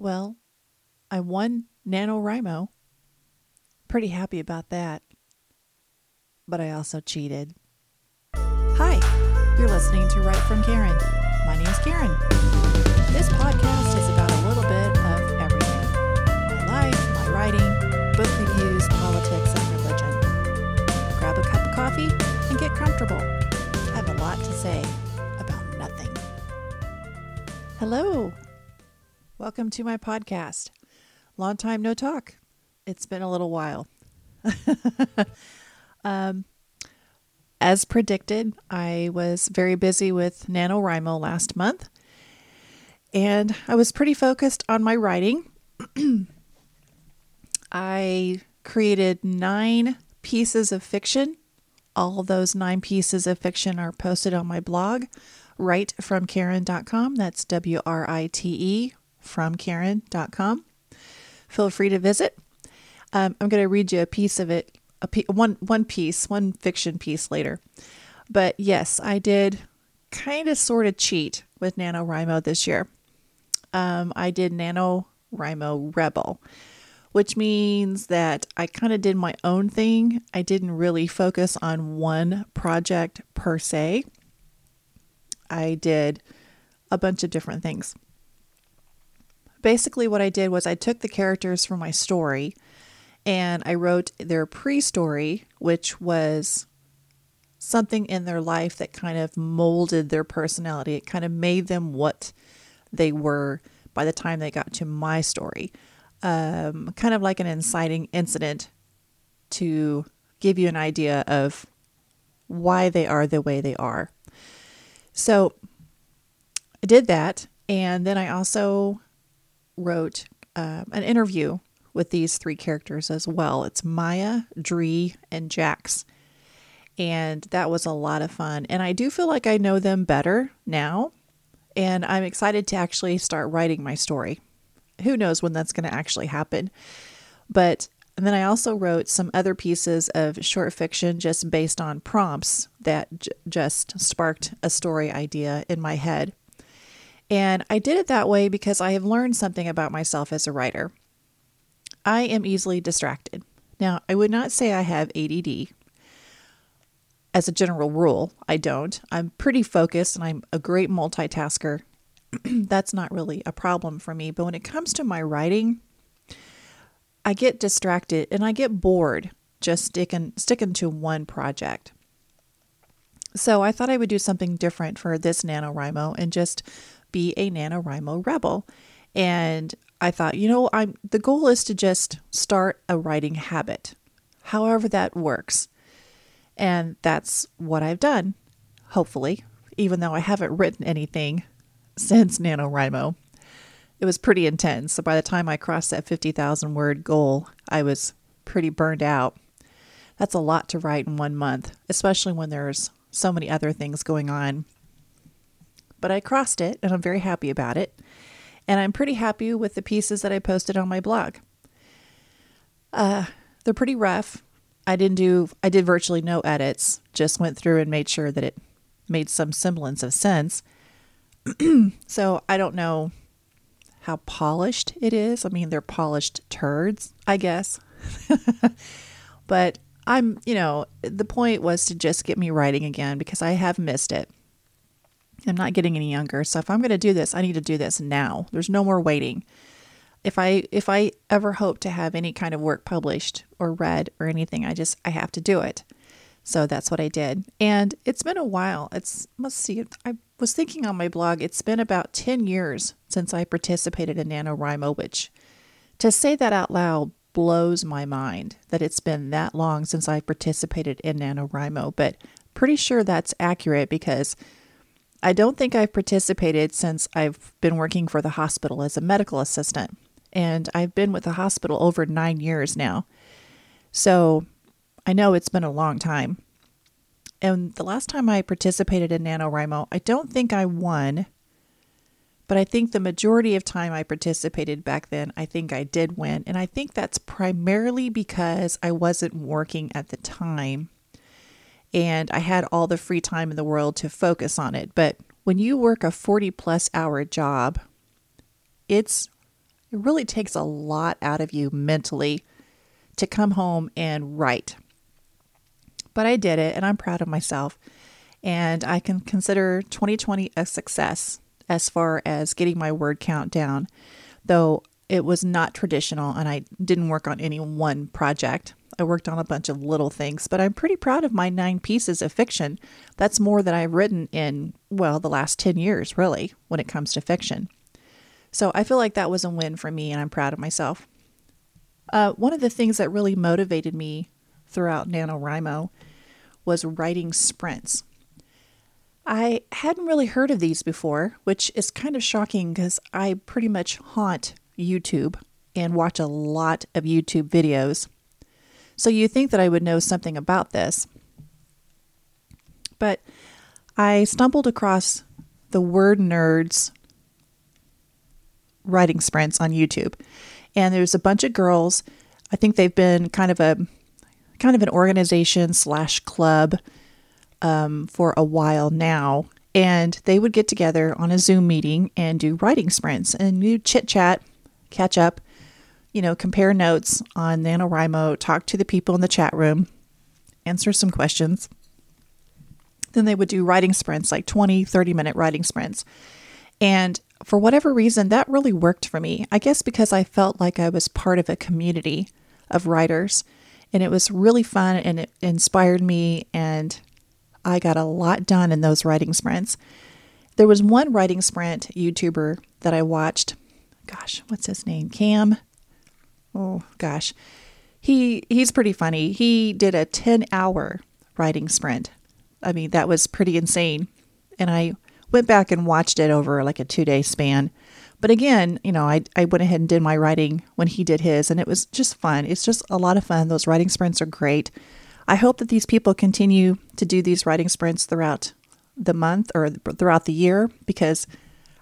Well, I won NaNoWriMo. Pretty happy about that. But I also cheated. Hi, you're listening to Write from Karen. My name's Karen. This podcast is about a little bit of everything my life, my writing, book reviews, politics, and religion. Grab a cup of coffee and get comfortable. I have a lot to say about nothing. Hello. Welcome to my podcast. Long time no talk. It's been a little while. um, as predicted, I was very busy with NaNoWriMo last month, and I was pretty focused on my writing. I created nine pieces of fiction. All those nine pieces of fiction are posted on my blog, writefromkaren.com. That's W R I T E from Karen.com. Feel free to visit. Um, I'm going to read you a piece of it, a one one piece, one fiction piece later. But yes, I did kind of sort of cheat with NaNoWriMo this year. Um, I did NaNoWriMo Rebel, which means that I kind of did my own thing. I didn't really focus on one project per se. I did a bunch of different things basically what I did was I took the characters from my story and I wrote their pre story, which was something in their life that kind of molded their personality. It kind of made them what they were by the time they got to my story. Um, kind of like an inciting incident to give you an idea of why they are the way they are. So I did that. And then I also wrote um, an interview with these three characters as well. It's Maya, Dree, and Jax. And that was a lot of fun. And I do feel like I know them better now. And I'm excited to actually start writing my story. Who knows when that's going to actually happen. But and then I also wrote some other pieces of short fiction just based on prompts that j- just sparked a story idea in my head. And I did it that way because I have learned something about myself as a writer. I am easily distracted. Now, I would not say I have ADD. As a general rule, I don't. I'm pretty focused and I'm a great multitasker. That's not really a problem for me. But when it comes to my writing, I get distracted and I get bored just sticking sticking to one project. So I thought I would do something different for this NaNoWriMo and just be a NaNoWriMo rebel. And I thought, you know, I'm the goal is to just start a writing habit, however that works. And that's what I've done, hopefully, even though I haven't written anything since NaNoWriMo. It was pretty intense. So by the time I crossed that 50,000 word goal, I was pretty burned out. That's a lot to write in one month, especially when there's so many other things going on but I crossed it and I'm very happy about it. And I'm pretty happy with the pieces that I posted on my blog. Uh, they're pretty rough. I didn't do, I did virtually no edits, just went through and made sure that it made some semblance of sense. so I don't know how polished it is. I mean, they're polished turds, I guess. but I'm, you know, the point was to just get me writing again because I have missed it. I'm not getting any younger. So if I'm going to do this, I need to do this now. There's no more waiting. If I if I ever hope to have any kind of work published or read or anything, I just I have to do it. So that's what I did. And it's been a while. It's let's see. I was thinking on my blog, it's been about 10 years since I participated in NaNoWriMo, which to say that out loud blows my mind that it's been that long since I participated in NaNoWriMo, but pretty sure that's accurate because I don't think I've participated since I've been working for the hospital as a medical assistant. And I've been with the hospital over nine years now. So I know it's been a long time. And the last time I participated in NaNoWriMo, I don't think I won, but I think the majority of time I participated back then, I think I did win. And I think that's primarily because I wasn't working at the time and I had all the free time in the world to focus on it. But when you work a 40 plus hour job, it's It really takes a lot out of you mentally to come home and write. But I did it and I'm proud of myself. And I can consider 2020 a success as far as getting my word count down, though it was not traditional and I didn't work on any one project. I worked on a bunch of little things, but I'm pretty proud of my nine pieces of fiction. That's more than I've written in, well, the last 10 years, really, when it comes to fiction. So I feel like that was a win for me and I'm proud of myself. Uh, one of the things that really motivated me throughout NaNoWriMo was writing sprints. I hadn't really heard of these before, which is kind of shocking because I pretty much haunt YouTube and watch a lot of YouTube videos. So you think that I would know something about this. But I stumbled across the Word Nerds writing sprints on YouTube. And there's a bunch of girls. I think they've been kind of a kind of an organization slash club um, for a while now. And they would get together on a Zoom meeting and do writing sprints and you chit chat, catch up, you know, compare notes on NaNoWriMo, talk to the people in the chat room, answer some questions. Then they would do writing sprints, like 20, 30 minute writing sprints. And for whatever reason, that really worked for me. I guess because I felt like I was part of a community of writers and it was really fun and it inspired me and I got a lot done in those writing sprints. There was one writing sprint YouTuber that I watched. Gosh, what's his name? Cam. Oh gosh. He he's pretty funny. He did a 10-hour writing sprint. I mean, that was pretty insane. And I went back and watched it over like a 2-day span. But again, you know, I, I went ahead and did my writing when he did his, and it was just fun. It's just a lot of fun. Those writing sprints are great. I hope that these people continue to do these writing sprints throughout the month or throughout the year because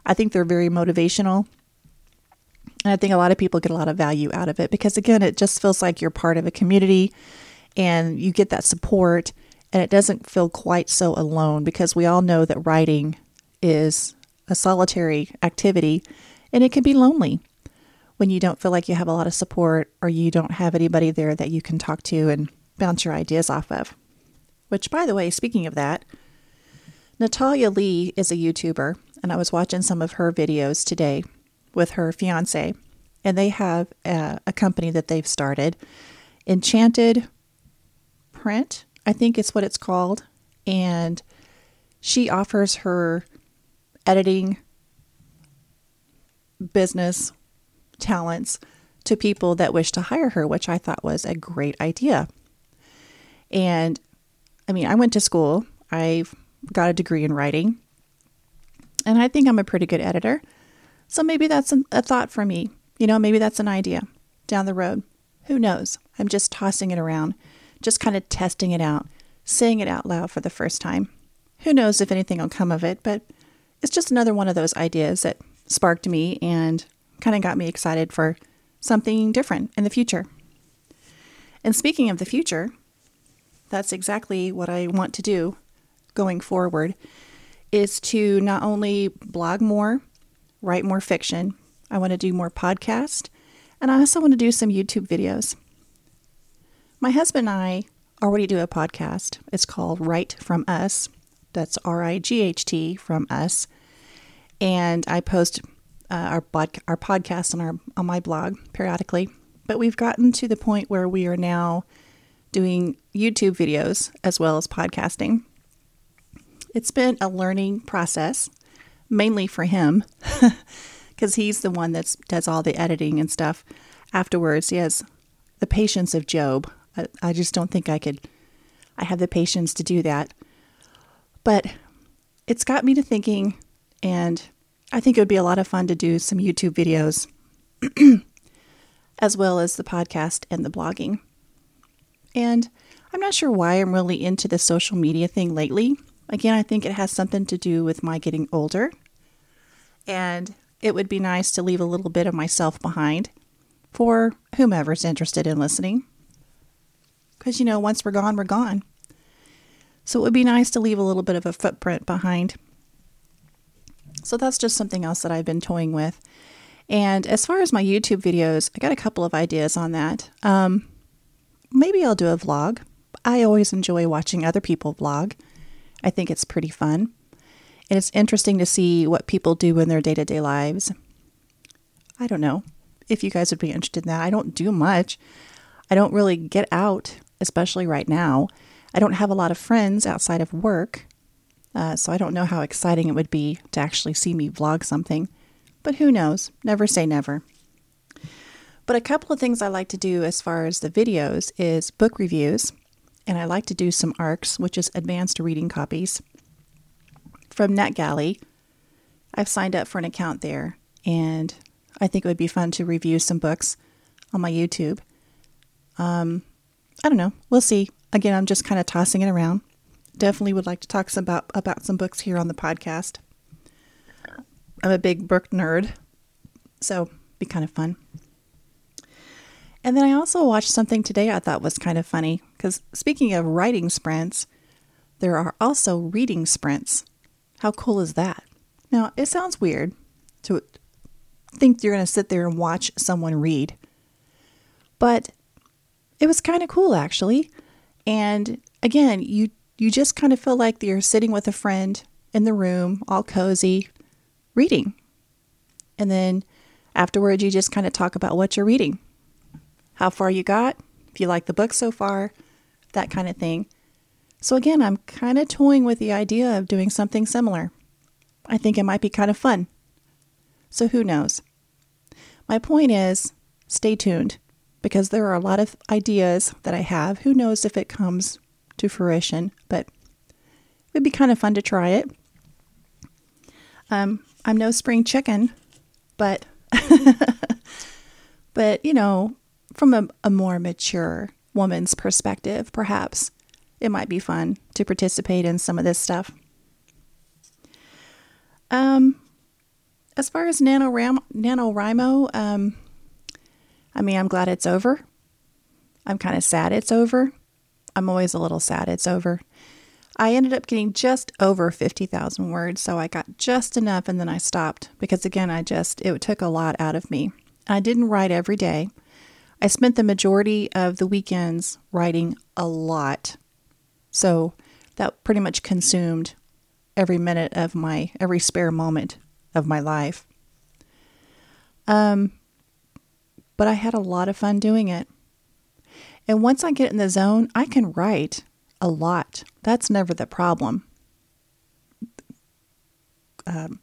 I think they're very motivational. And I think a lot of people get a lot of value out of it because, again, it just feels like you're part of a community and you get that support and it doesn't feel quite so alone because we all know that writing is a solitary activity and it can be lonely when you don't feel like you have a lot of support or you don't have anybody there that you can talk to and bounce your ideas off of. Which, by the way, speaking of that, Natalia Leigh is a YouTuber, and I was watching some of her videos today with her fiance, and they have a, a company that they've started, Enchanted Print, I think it's what it's called, and she offers her editing business talents to people that wish to hire her, which I thought was a great idea. And I mean, I went to school, I've got a degree in writing, and I think I'm a pretty good editor. So maybe that's a thought for me. You know, maybe that's an idea down the road. Who knows? I'm just tossing it around, just kind of testing it out, saying it out loud for the first time. Who knows if anything will come of it, but it's just another one of those ideas that sparked me and kind of got me excited for something different in the future. And speaking of the future, that's exactly what I want to do going forward is to not only blog more, write more fiction, I want to do more podcast, and I also want to do some YouTube videos. My husband and I already do a podcast. It's called Write From Us. That's R I G H T from us. And I post uh, our, bod- our podcast on, our, on my blog periodically. But we've gotten to the point where we are now doing YouTube videos as well as podcasting. It's been a learning process, mainly for him, because he's the one that does all the editing and stuff afterwards. He has the patience of Job. I, I just don't think I could, I have the patience to do that. But it's got me to thinking, and I think it would be a lot of fun to do some YouTube videos as well as the podcast and the blogging. And I'm not sure why I'm really into the social media thing lately. Again, I think it has something to do with my getting older. And it would be nice to leave a little bit of myself behind for whomever's interested in listening. Because, you know, once we're gone, we're gone. So it would be nice to leave a little bit of a footprint behind. So that's just something else that I've been toying with. And as far as my YouTube videos, I got a couple of ideas on that. Um, maybe I'll do a vlog. I always enjoy watching other people vlog. I think it's pretty fun. And it's interesting to see what people do in their day to day lives. I don't know if you guys would be interested in that. I don't do much. I don't really get out, especially right now. I don't have a lot of friends outside of work, uh, so I don't know how exciting it would be to actually see me vlog something. But who knows? Never say never. But a couple of things I like to do as far as the videos is book reviews, and I like to do some ARCs, which is advanced reading copies from NetGalley. I've signed up for an account there, and I think it would be fun to review some books on my YouTube. Um, I don't know. We'll see. Again, I'm just kind of tossing it around. Definitely would like to talk some about about some books here on the podcast. I'm a big book nerd, so be kind of fun. And then I also watched something today I thought was kind of funny because speaking of writing sprints, there are also reading sprints. How cool is that? Now, it sounds weird to think you're going to sit there and watch someone read, but it was kind of cool actually. And again, you you just kind of feel like you're sitting with a friend in the room, all cozy, reading. And then afterwards, you just kind of talk about what you're reading, how far you got, if you like the book so far, that kind of thing. So, again, I'm kind of toying with the idea of doing something similar. I think it might be kind of fun. So, who knows? My point is stay tuned because there are a lot of ideas that I have. Who knows if it comes to fruition, but it would be kind of fun to try it. Um, I'm no spring chicken, but but you know, from a, a more mature woman's perspective, perhaps it might be fun to participate in some of this stuff. Um, as far as NaNoWriMo, NaNoWriMo, um, I mean, I'm glad it's over. I'm kind of sad it's over. I'm always a little sad it's over. I ended up getting just over 50,000 words, so I got just enough and then I stopped because, again, I just, it took a lot out of me. I didn't write every day. I spent the majority of the weekends writing a lot so that pretty much consumed every minute of my, every spare moment of my life. Um, but I had a lot of fun doing it. And once I get in the zone, I can write a lot. That's never the problem. Um,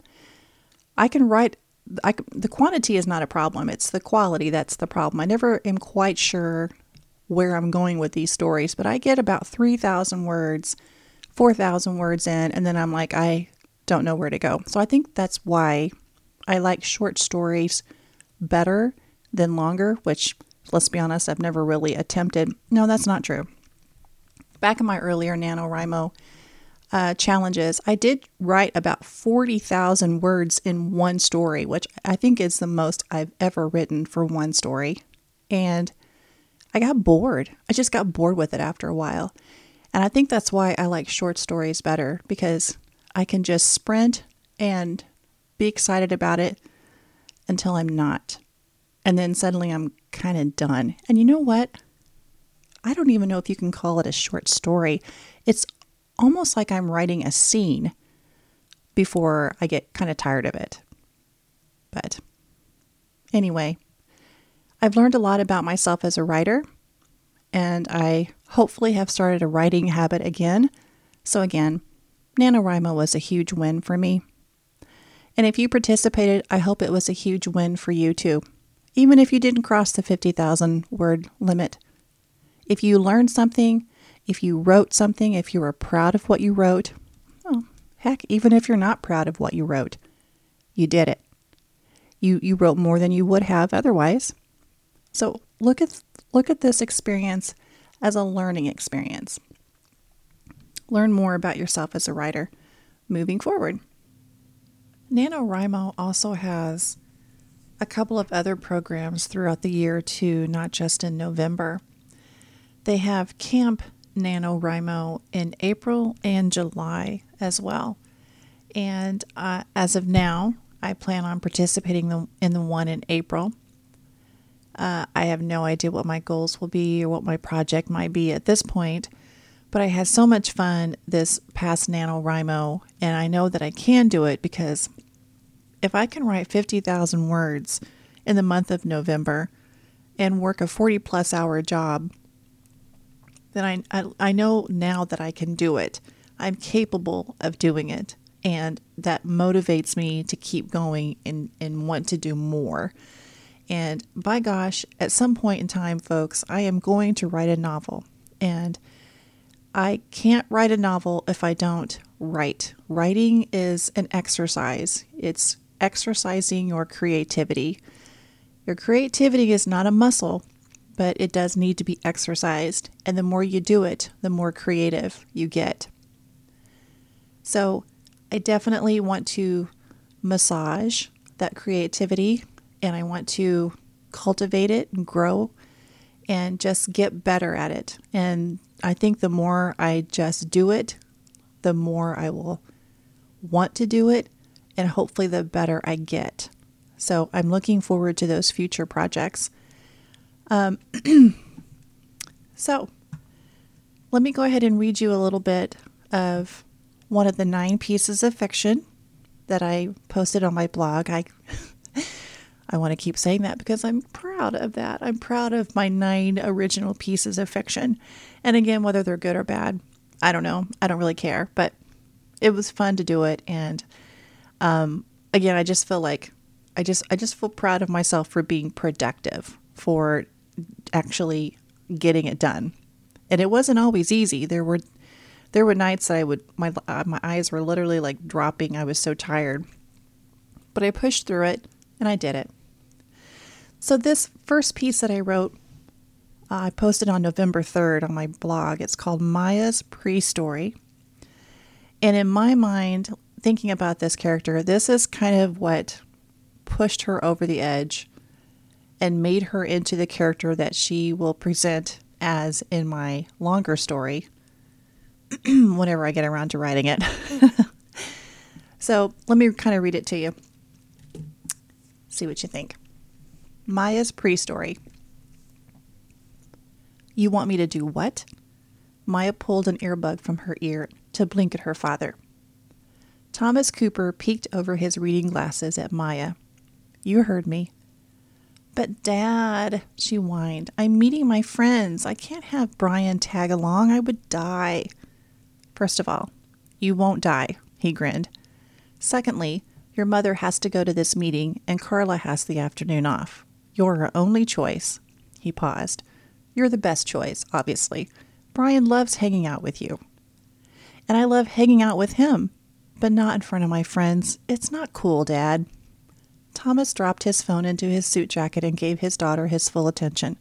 I can write. I, the quantity is not a problem. It's the quality that's the problem. I never am quite sure where I'm going with these stories, but I get about 3,000 words, 4,000 words in, and then I'm like, I don't know where to go. So I think that's why I like short stories better than longer, which, let's be honest, I've never really attempted. No, that's not true. Back in my earlier NaNoWriMo uh, challenges, I did write about 40,000 words in one story, which I think is the most I've ever written for one story. And I got bored. I just got bored with it after a while. And I think that's why I like short stories better because I can just sprint and be excited about it until I'm not. And then suddenly I'm kind of done. And you know what? I don't even know if you can call it a short story. It's almost like I'm writing a scene before I get kind of tired of it. But anyway, I've learned a lot about myself as a writer, and I hopefully have started a writing habit again. So, again, NaNoWriMo was a huge win for me. And if you participated, I hope it was a huge win for you too, even if you didn't cross the 50,000 word limit. If you learned something, if you wrote something, if you were proud of what you wrote, well, heck, even if you're not proud of what you wrote, you did it. You, you wrote more than you would have otherwise. So look at look at this experience as a learning experience. Learn more about yourself as a writer moving forward. NaNoWriMo also has a couple of other programs throughout the year too, not just in November. They have Camp NaNoWriMo in April and July as well. And uh, as of now, I plan on participating in the one in April. Uh, I have no idea what my goals will be or what my project might be at this point, but I had so much fun this past NaNoWriMo, and I know that I can do it because if I can write 50,000 words in the month of November and work a 40 plus hour job, then I, I, I know now that I can do it. I'm capable of doing it. And that motivates me to keep going and, and want to do more. And by gosh, at some point in time, folks, I am going to write a novel. And I can't write a novel if I don't write. Writing is an exercise, it's exercising your creativity. Your creativity is not a muscle, but it does need to be exercised. And the more you do it, the more creative you get. So I definitely want to massage that creativity and I want to cultivate it and grow and just get better at it. And I think the more I just do it, the more I will want to do it and hopefully the better I get. So I'm looking forward to those future projects. Um, so let me go ahead and read you a little bit of one of the nine pieces of fiction that I posted on my blog. I I want to keep saying that because I'm proud of that. I'm proud of my nine original pieces of fiction. And again, whether they're good or bad, I don't know. I don't really care, but it was fun to do it and um, again, I just feel like I just I just feel proud of myself for being productive, for actually getting it done. And it wasn't always easy. There were there were nights that I would my uh, my eyes were literally like dropping. I was so tired. But I pushed through it and I did it. So this first piece that I wrote uh, I posted on November 3rd on my blog. It's called Maya's Pre-Story. And in my mind, thinking about this character, this is kind of what pushed her over the edge and made her into the character that she will present as in my longer story whenever I get around to writing it. so let me kind of read it to you. See what you think. Maya's pre story. You want me to do what? Maya pulled an earbud from her ear to blink at her father. Thomas Cooper peeked over his reading glasses at Maya. You heard me. But, Dad, she whined, I'm meeting my friends. I can't have Brian tag along. I would die. First of all, you won't die, he grinned. Secondly, your mother has to go to this meeting, and Carla has the afternoon off. You're her only choice. He paused. You're the best choice, obviously. Brian loves hanging out with you. And I love hanging out with him but not in front of my friends. It's not cool, Dad. Thomas dropped his phone into his suit jacket and gave his daughter his full attention.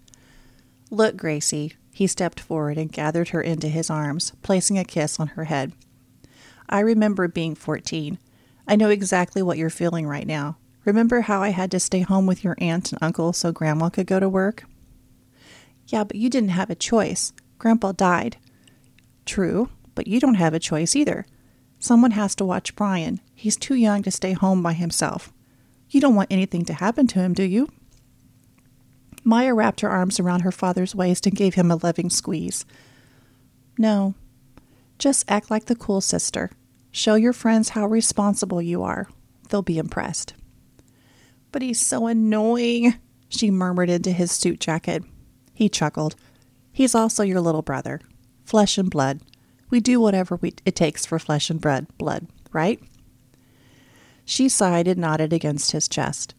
Look, Gracie. He stepped forward and gathered her into his arms, placing a kiss on her head. I remember being 14. I know exactly what you're feeling right now. Remember how I had to stay home with your aunt and uncle so Grandma could go to work? Yeah, but you didn't have a choice. Grandpa died. True, but you don't have a choice either. Someone has to watch Brian. He's too young to stay home by himself. You don't want anything to happen to him, do you? Maya wrapped her arms around her father's waist and gave him a loving squeeze. No, just act like the cool sister. Show your friends how responsible you are. They'll be impressed. But he's so annoying, she murmured into his suit jacket. He chuckled. He's also your little brother, flesh and blood. We do whatever we, it takes for flesh and bread, blood, right? She sighed and nodded against his chest.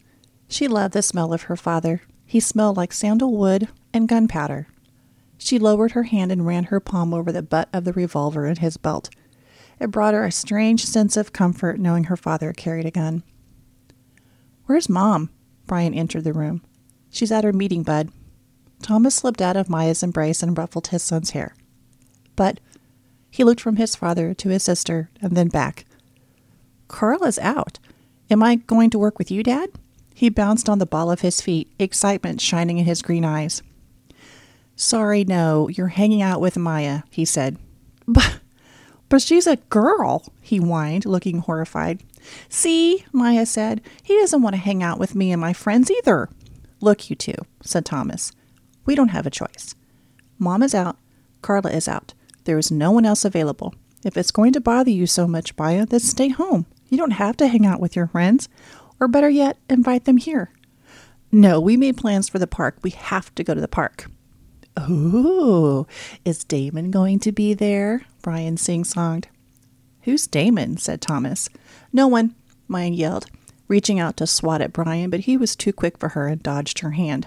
She loved the smell of her father. He smelled like sandalwood and gunpowder. She lowered her hand and ran her palm over the butt of the revolver in his belt. It brought her a strange sense of comfort knowing her father carried a gun. Where's Mom? Brian entered the room. She's at her meeting, Bud. Thomas slipped out of Maya's embrace and ruffled his son's hair. But he looked from his father to his sister and then back. Carla's out. Am I going to work with you, Dad? He bounced on the ball of his feet, excitement shining in his green eyes. Sorry, no, you're hanging out with Maya, he said. But, but she's a girl, he whined, looking horrified. See, Maya said, he doesn't want to hang out with me and my friends either. Look, you two, said Thomas. We don't have a choice. Mom is out. Carla is out. There is no one else available. If it's going to bother you so much, Maya, then stay home. You don't have to hang out with your friends. Or better yet, invite them here. No, we made plans for the park. We have to go to the park. Oh, is Damon going to be there? Brian sing songed. Who's Damon? said Thomas. No one, Maya yelled, reaching out to swat at Brian, but he was too quick for her and dodged her hand.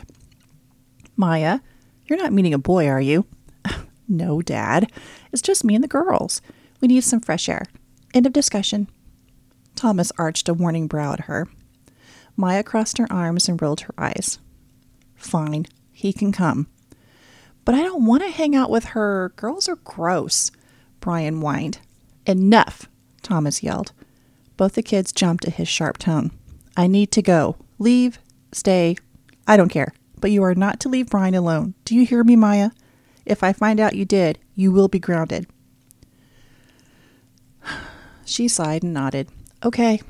Maya, you're not meeting a boy, are you? no, Dad. It's just me and the girls. We need some fresh air. End of discussion. Thomas arched a warning brow at her. Maya crossed her arms and rolled her eyes. Fine, he can come. But I don't want to hang out with her. Girls are gross, Brian whined. Enough, Thomas yelled. Both the kids jumped at his sharp tone. I need to go. Leave, stay, I don't care. But you are not to leave Brian alone. Do you hear me, Maya? If I find out you did, you will be grounded. She sighed and nodded. Okay.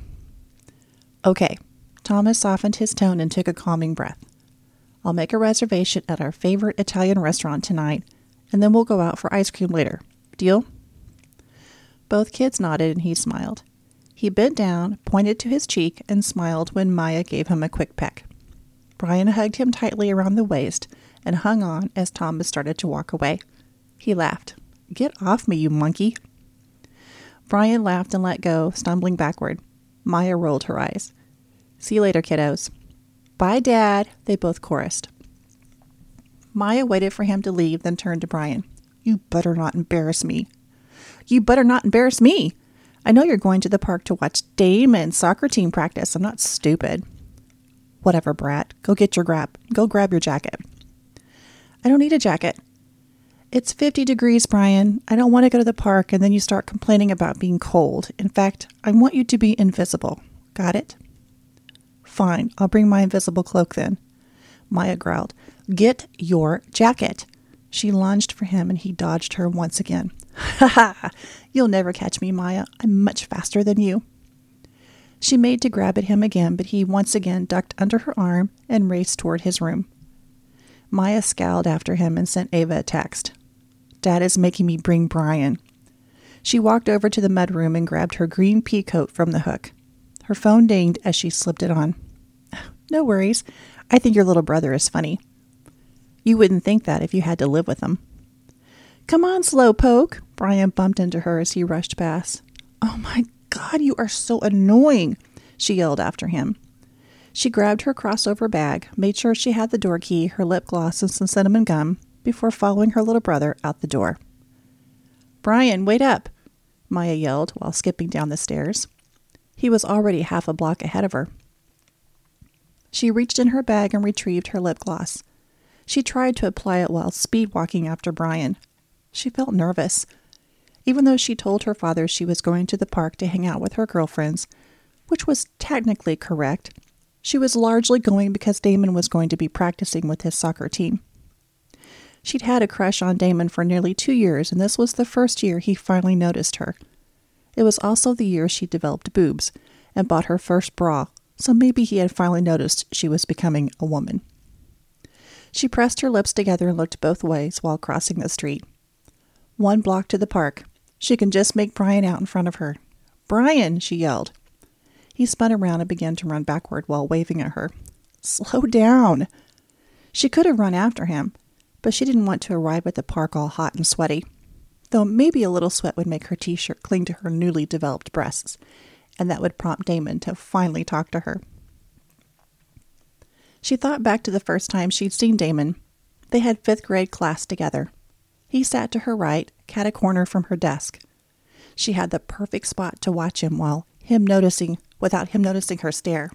Okay. Thomas softened his tone and took a calming breath. I'll make a reservation at our favorite Italian restaurant tonight, and then we'll go out for ice cream later. Deal? Both kids nodded and he smiled. He bent down, pointed to his cheek, and smiled when Maya gave him a quick peck. Brian hugged him tightly around the waist and hung on as Thomas started to walk away. He laughed. Get off me, you monkey. Brian laughed and let go, stumbling backward. Maya rolled her eyes. See you later, kiddos. Bye, Dad, they both chorused. Maya waited for him to leave, then turned to Brian. You better not embarrass me. You better not embarrass me. I know you're going to the park to watch Damon's soccer team practice. I'm not stupid. Whatever, brat. Go get your grab. Go grab your jacket. I don't need a jacket. It's 50 degrees, Brian. I don't want to go to the park and then you start complaining about being cold. In fact, I want you to be invisible. Got it? Fine, I'll bring my invisible cloak then. Maya growled. Get your jacket. She lunged for him and he dodged her once again. Ha ha! You'll never catch me, Maya. I'm much faster than you. She made to grab at him again, but he once again ducked under her arm and raced toward his room. Maya scowled after him and sent Ava a text. Dad is making me bring Brian. She walked over to the mudroom and grabbed her green pea coat from the hook. Her phone dinged as she slipped it on. No worries. I think your little brother is funny. You wouldn't think that if you had to live with him. Come on, Slowpoke, Brian bumped into her as he rushed past. Oh my God, you are so annoying, she yelled after him. She grabbed her crossover bag, made sure she had the door key, her lip gloss, and some cinnamon gum before following her little brother out the door. Brian, wait up, Maya yelled while skipping down the stairs. He was already half a block ahead of her. She reached in her bag and retrieved her lip gloss. She tried to apply it while speed walking after Brian. She felt nervous. Even though she told her father she was going to the park to hang out with her girlfriends, which was technically correct, she was largely going because Damon was going to be practicing with his soccer team. She'd had a crush on Damon for nearly two years, and this was the first year he finally noticed her. It was also the year she developed boobs and bought her first bra, so maybe he had finally noticed she was becoming a woman. She pressed her lips together and looked both ways while crossing the street. One block to the park. She can just make Brian out in front of her. Brian, she yelled. He spun around and began to run backward while waving at her. Slow down. She could have run after him, but she didn't want to arrive at the park all hot and sweaty, though maybe a little sweat would make her t shirt cling to her newly developed breasts, and that would prompt Damon to finally talk to her. She thought back to the first time she'd seen Damon. They had fifth grade class together. He sat to her right, cat a corner from her desk. She had the perfect spot to watch him while him noticing without him noticing her stare.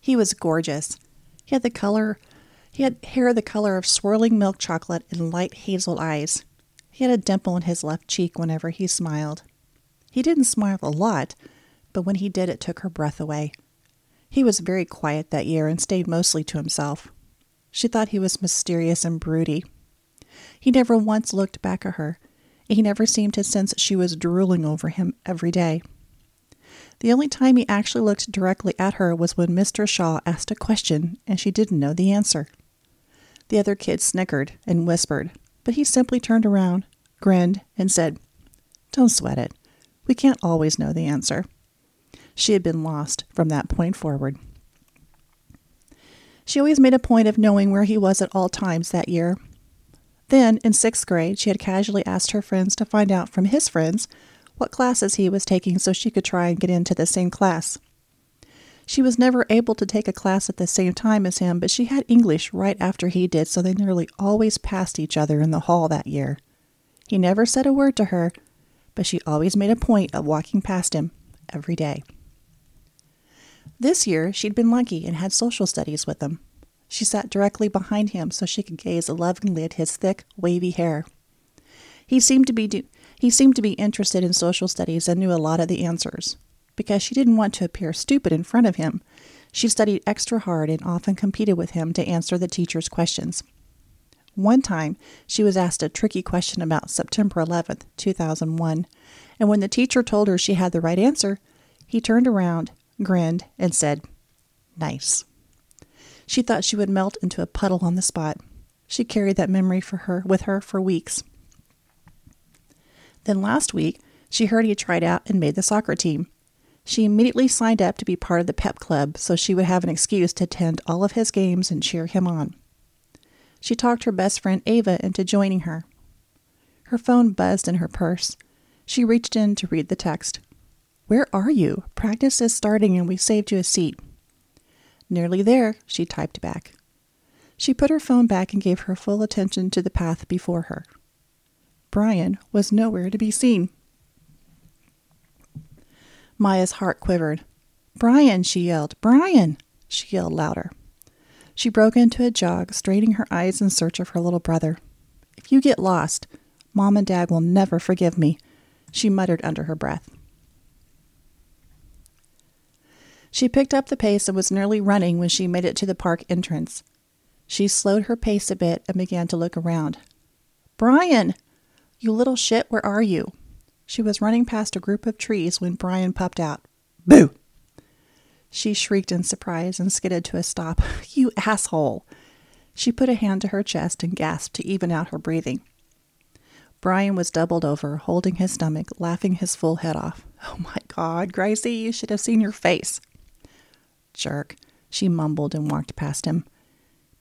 He was gorgeous. He had the color he had hair the color of swirling milk chocolate and light hazel eyes. He had a dimple in his left cheek whenever he smiled. He didn't smile a lot, but when he did, it took her breath away. He was very quiet that year and stayed mostly to himself. She thought he was mysterious and broody. He never once looked back at her. He never seemed to sense she was drooling over him every day. The only time he actually looked directly at her was when Mr. Shaw asked a question and she didn't know the answer. The other kids snickered and whispered, but he simply turned around, grinned, and said, Don't sweat it. We can't always know the answer. She had been lost from that point forward. She always made a point of knowing where he was at all times that year. Then, in sixth grade, she had casually asked her friends to find out from his friends what classes he was taking so she could try and get into the same class. She was never able to take a class at the same time as him, but she had English right after he did, so they nearly always passed each other in the hall that year. He never said a word to her, but she always made a point of walking past him every day. This year, she'd been lucky and had social studies with him. She sat directly behind him so she could gaze lovingly at his thick, wavy hair. He seemed to be do- he seemed to be interested in social studies and knew a lot of the answers. Because she didn't want to appear stupid in front of him, she studied extra hard and often competed with him to answer the teacher's questions. One time, she was asked a tricky question about September 11th, 2001, and when the teacher told her she had the right answer, he turned around, grinned, and said, Nice. She thought she would melt into a puddle on the spot. She carried that memory for her with her for weeks. Then last week, she heard he tried out and made the soccer team. She immediately signed up to be part of the pep club so she would have an excuse to attend all of his games and cheer him on. She talked her best friend Ava into joining her. Her phone buzzed in her purse. She reached in to read the text. Where are you? Practice is starting and we saved you a seat. Nearly there, she typed back. She put her phone back and gave her full attention to the path before her. Brian was nowhere to be seen. Maya's heart quivered. Brian, she yelled. Brian! She yelled louder. She broke into a jog, straining her eyes in search of her little brother. If you get lost, Mom and Dad will never forgive me, she muttered under her breath. She picked up the pace and was nearly running when she made it to the park entrance. She slowed her pace a bit and began to look around. Brian! You little shit, where are you? She was running past a group of trees when Brian popped out. Boo! She shrieked in surprise and skidded to a stop. You asshole! She put a hand to her chest and gasped to even out her breathing. Brian was doubled over, holding his stomach, laughing his full head off. Oh my God, Gracie, you should have seen your face. Jerk, she mumbled and walked past him.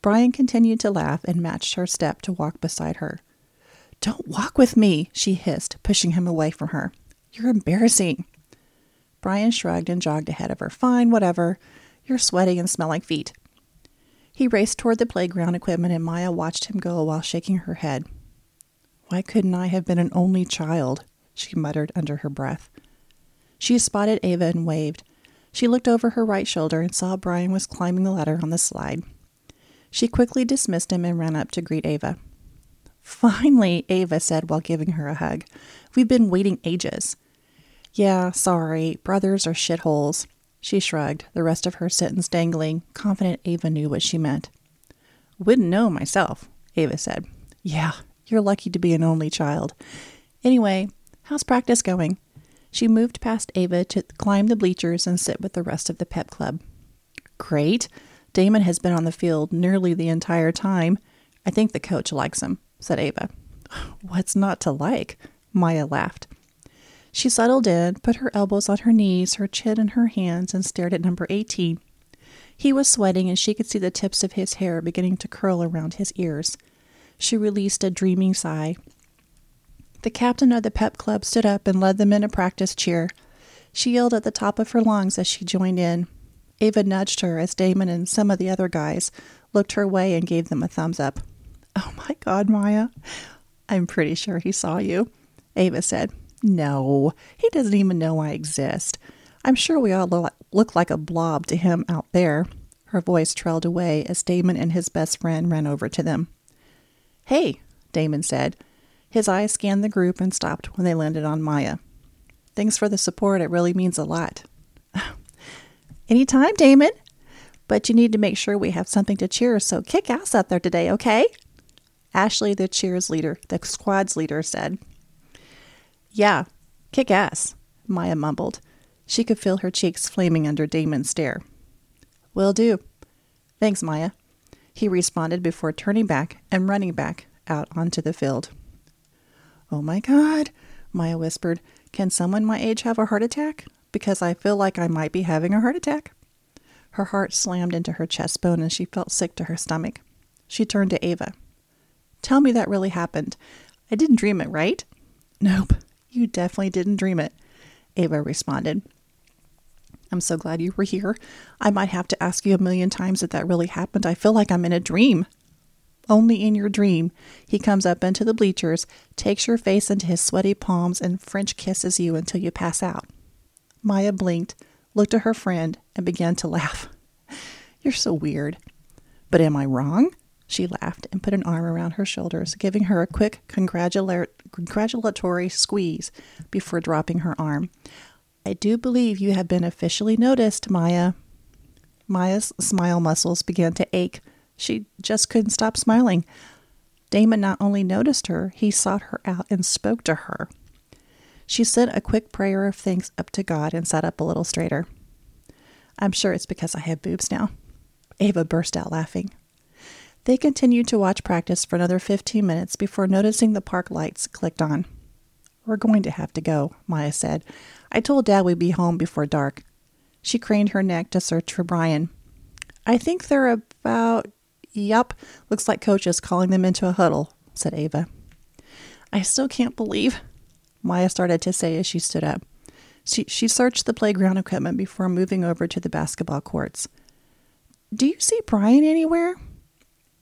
Brian continued to laugh and matched her step to walk beside her. Don't walk with me, she hissed, pushing him away from her. You're embarrassing. Brian shrugged and jogged ahead of her. Fine, whatever. You're sweaty and smell like feet. He raced toward the playground equipment, and Maya watched him go while shaking her head. Why couldn't I have been an only child? she muttered under her breath. She spotted Ava and waved. She looked over her right shoulder and saw Brian was climbing the ladder on the slide. She quickly dismissed him and ran up to greet Ava. Finally, Ava said while giving her a hug. We've been waiting ages. Yeah, sorry. Brothers are shitholes. She shrugged, the rest of her sentence dangling, confident Ava knew what she meant. Wouldn't know myself, Ava said. Yeah, you're lucky to be an only child. Anyway, how's practice going? She moved past Ava to climb the bleachers and sit with the rest of the pep club. Great. Damon has been on the field nearly the entire time. I think the coach likes him said Ava. What's not to like? Maya laughed. She settled in, put her elbows on her knees, her chin in her hands, and stared at number 18. He was sweating, and she could see the tips of his hair beginning to curl around his ears. She released a dreaming sigh. The captain of the pep club stood up and led them in a practice cheer. She yelled at the top of her lungs as she joined in. Ava nudged her as Damon and some of the other guys looked her way and gave them a thumbs up. Oh my God, Maya. I'm pretty sure he saw you. Ava said, No, he doesn't even know I exist. I'm sure we all look like a blob to him out there. Her voice trailed away as Damon and his best friend ran over to them. Hey, Damon said. His eyes scanned the group and stopped when they landed on Maya. Thanks for the support. It really means a lot. Anytime, Damon. But you need to make sure we have something to cheer, so kick ass out there today, okay? Ashley, the cheers leader, the squad's leader, said. Yeah, kick ass, Maya mumbled. She could feel her cheeks flaming under Damon's stare. Will do. Thanks, Maya. He responded before turning back and running back out onto the field. Oh my God, Maya whispered. Can someone my age have a heart attack? Because I feel like I might be having a heart attack. Her heart slammed into her chest bone and she felt sick to her stomach. She turned to Ava. Tell me that really happened. I didn't dream it, right? Nope, you definitely didn't dream it, Ava responded. I'm so glad you were here. I might have to ask you a million times if that really happened. I feel like I'm in a dream. Only in your dream, he comes up into the bleachers, takes your face into his sweaty palms, and French kisses you until you pass out. Maya blinked, looked at her friend, and began to laugh. You're so weird. But am I wrong? She laughed and put an arm around her shoulders, giving her a quick congratula- congratulatory squeeze before dropping her arm. I do believe you have been officially noticed, Maya. Maya's smile muscles began to ache. She just couldn't stop smiling. Damon not only noticed her, he sought her out and spoke to her. She sent a quick prayer of thanks up to God and sat up a little straighter. I'm sure it's because I have boobs now. Ava burst out laughing. They continued to watch practice for another 15 minutes before noticing the park lights clicked on. We're going to have to go, Maya said. I told Dad we'd be home before dark. She craned her neck to search for Brian. I think they're about. Yup, looks like Coach is calling them into a huddle, said Ava. I still can't believe, Maya started to say as she stood up. She, she searched the playground equipment before moving over to the basketball courts. Do you see Brian anywhere?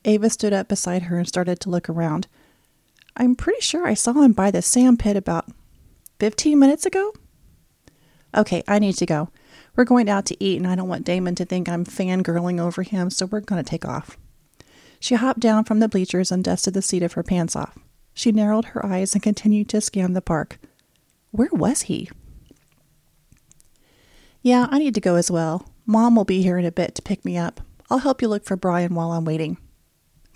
Ava stood up beside her and started to look around. I'm pretty sure I saw him by the sand pit about 15 minutes ago. Okay, I need to go. We're going out to eat, and I don't want Damon to think I'm fangirling over him, so we're going to take off. She hopped down from the bleachers and dusted the seat of her pants off. She narrowed her eyes and continued to scan the park. Where was he? Yeah, I need to go as well. Mom will be here in a bit to pick me up. I'll help you look for Brian while I'm waiting.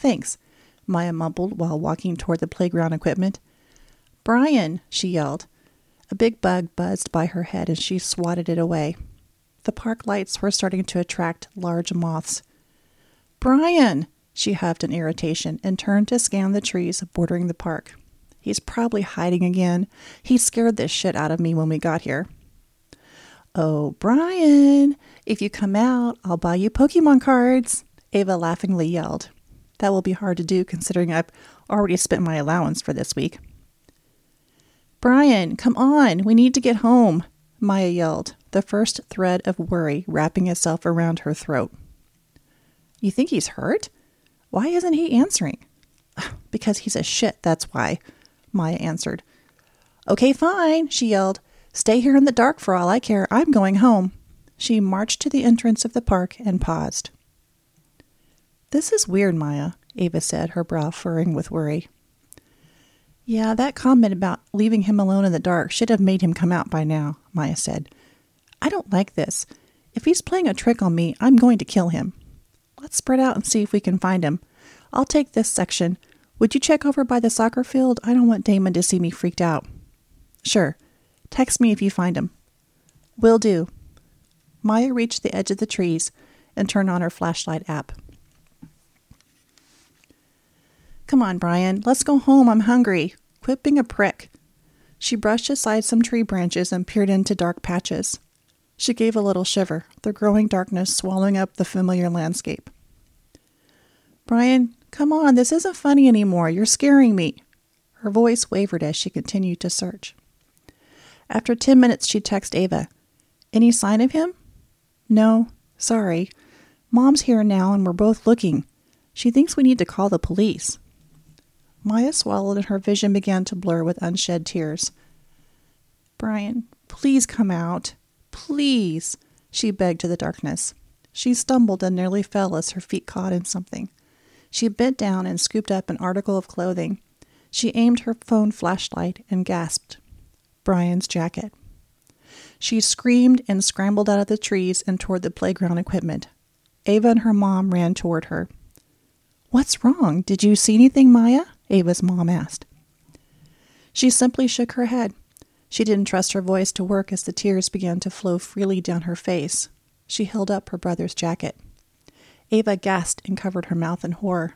Thanks, Maya mumbled while walking toward the playground equipment. Brian, she yelled. A big bug buzzed by her head and she swatted it away. The park lights were starting to attract large moths. Brian, she huffed in irritation and turned to scan the trees bordering the park. He's probably hiding again. He scared the shit out of me when we got here. Oh, Brian, if you come out, I'll buy you Pokemon cards, Ava laughingly yelled. That will be hard to do considering I've already spent my allowance for this week. Brian, come on, we need to get home, Maya yelled, the first thread of worry wrapping itself around her throat. You think he's hurt? Why isn't he answering? because he's a shit, that's why, Maya answered. Okay, fine, she yelled. Stay here in the dark for all I care. I'm going home. She marched to the entrance of the park and paused. This is weird, Maya, Ava said, her brow furrowing with worry. Yeah, that comment about leaving him alone in the dark should have made him come out by now, Maya said. I don't like this. If he's playing a trick on me, I'm going to kill him. Let's spread out and see if we can find him. I'll take this section. Would you check over by the soccer field? I don't want Damon to see me freaked out. Sure. Text me if you find him. Will do. Maya reached the edge of the trees and turned on her flashlight app. Come on, Brian. Let's go home. I'm hungry. Quit being a prick. She brushed aside some tree branches and peered into dark patches. She gave a little shiver, the growing darkness swallowing up the familiar landscape. Brian, come on. This isn't funny anymore. You're scaring me. Her voice wavered as she continued to search. After ten minutes, she texted Ava. Any sign of him? No. Sorry. Mom's here now and we're both looking. She thinks we need to call the police. Maya swallowed and her vision began to blur with unshed tears. Brian, please come out. Please, she begged to the darkness. She stumbled and nearly fell as her feet caught in something. She bent down and scooped up an article of clothing. She aimed her phone flashlight and gasped. Brian's jacket. She screamed and scrambled out of the trees and toward the playground equipment. Ava and her mom ran toward her. What's wrong? Did you see anything, Maya? Ava's mom asked. She simply shook her head. She didn't trust her voice to work as the tears began to flow freely down her face. She held up her brother's jacket. Ava gasped and covered her mouth in horror.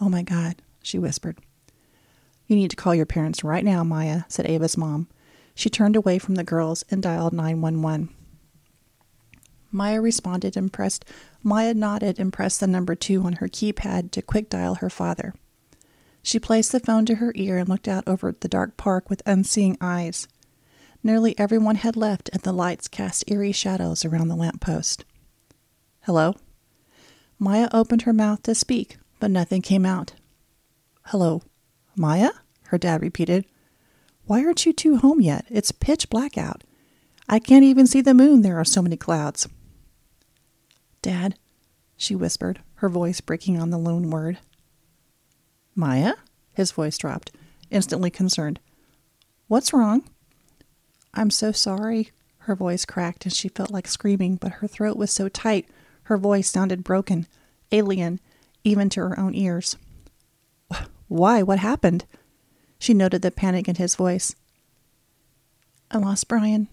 Oh my God, she whispered. You need to call your parents right now, Maya, said Ava's mom. She turned away from the girls and dialed 911. Maya responded and pressed Maya nodded and pressed the number 2 on her keypad to quick dial her father. She placed the phone to her ear and looked out over the dark park with unseeing eyes. Nearly everyone had left, and the lights cast eerie shadows around the lamp post. Hello? Maya opened her mouth to speak, but nothing came out. Hello, Maya? her dad repeated. Why aren't you two home yet? It's pitch black out. I can't even see the moon, there are so many clouds. Dad, she whispered, her voice breaking on the lone word. Maya? His voice dropped, instantly concerned. What's wrong? I'm so sorry. Her voice cracked and she felt like screaming, but her throat was so tight, her voice sounded broken, alien, even to her own ears. Why? What happened? She noted the panic in his voice. I lost Brian.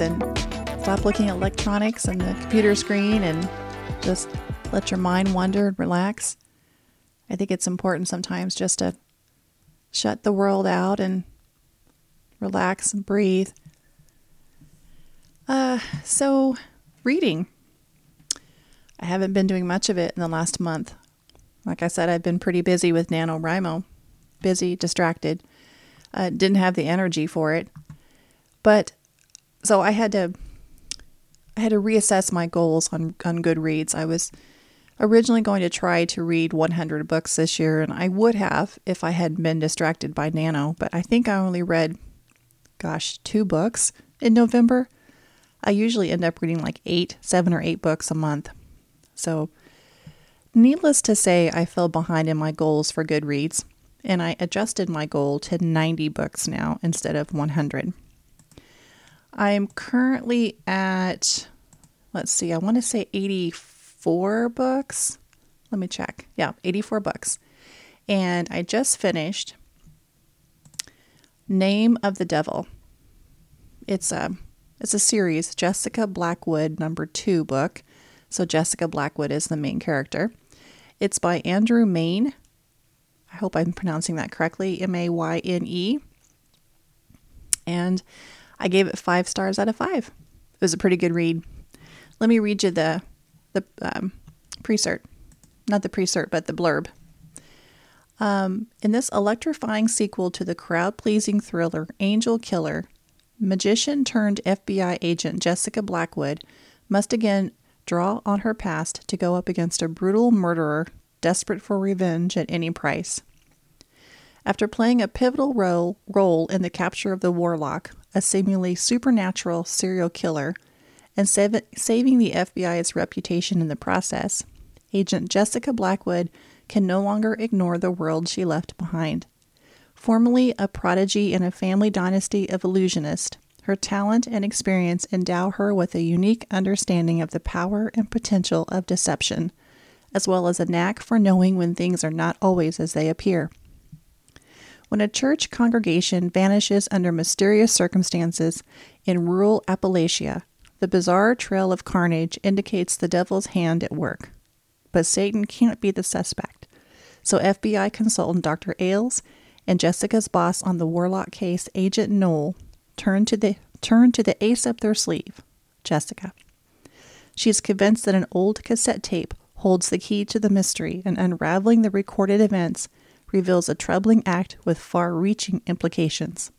And stop looking at electronics and the computer screen and just let your mind wander and relax. I think it's important sometimes just to shut the world out and relax and breathe. Uh, so, reading. I haven't been doing much of it in the last month. Like I said, I've been pretty busy with NaNoWriMo. Busy, distracted. Uh, didn't have the energy for it. But so I had to I had to reassess my goals on on Goodreads. I was originally going to try to read 100 books this year and I would have if I had been distracted by Nano, but I think I only read gosh, two books in November. I usually end up reading like 8, 7 or 8 books a month. So Needless to say, I fell behind in my goals for Goodreads, and I adjusted my goal to 90 books now instead of 100. I am currently at, let's see, I want to say 84 books. Let me check. Yeah, 84 books. And I just finished Name of the Devil. It's a it's a series, Jessica Blackwood number 2 book. So Jessica Blackwood is the main character. It's by Andrew Mayne. I hope I'm pronouncing that correctly M A Y N E. And I gave it five stars out of five. It was a pretty good read. Let me read you the the um, pre-cert, not the pre-cert, but the blurb. Um, in this electrifying sequel to the crowd-pleasing thriller Angel Killer, magician turned FBI agent Jessica Blackwood must again draw on her past to go up against a brutal murderer desperate for revenge at any price. After playing a pivotal role, role in the capture of the Warlock, a seemingly supernatural serial killer, and sav- saving the FBI's reputation in the process, Agent Jessica Blackwood can no longer ignore the world she left behind. Formerly a prodigy in a family dynasty of illusionists, her talent and experience endow her with a unique understanding of the power and potential of deception, as well as a knack for knowing when things are not always as they appear. When a church congregation vanishes under mysterious circumstances in rural Appalachia, the bizarre trail of carnage indicates the devil's hand at work. But Satan can't be the suspect. So FBI consultant Dr. Ailes and Jessica's boss on the Warlock case, Agent Knoll, turn to the turn to the ace up their sleeve, Jessica. She is convinced that an old cassette tape holds the key to the mystery, and unraveling the recorded events reveals a troubling act with far reaching implications.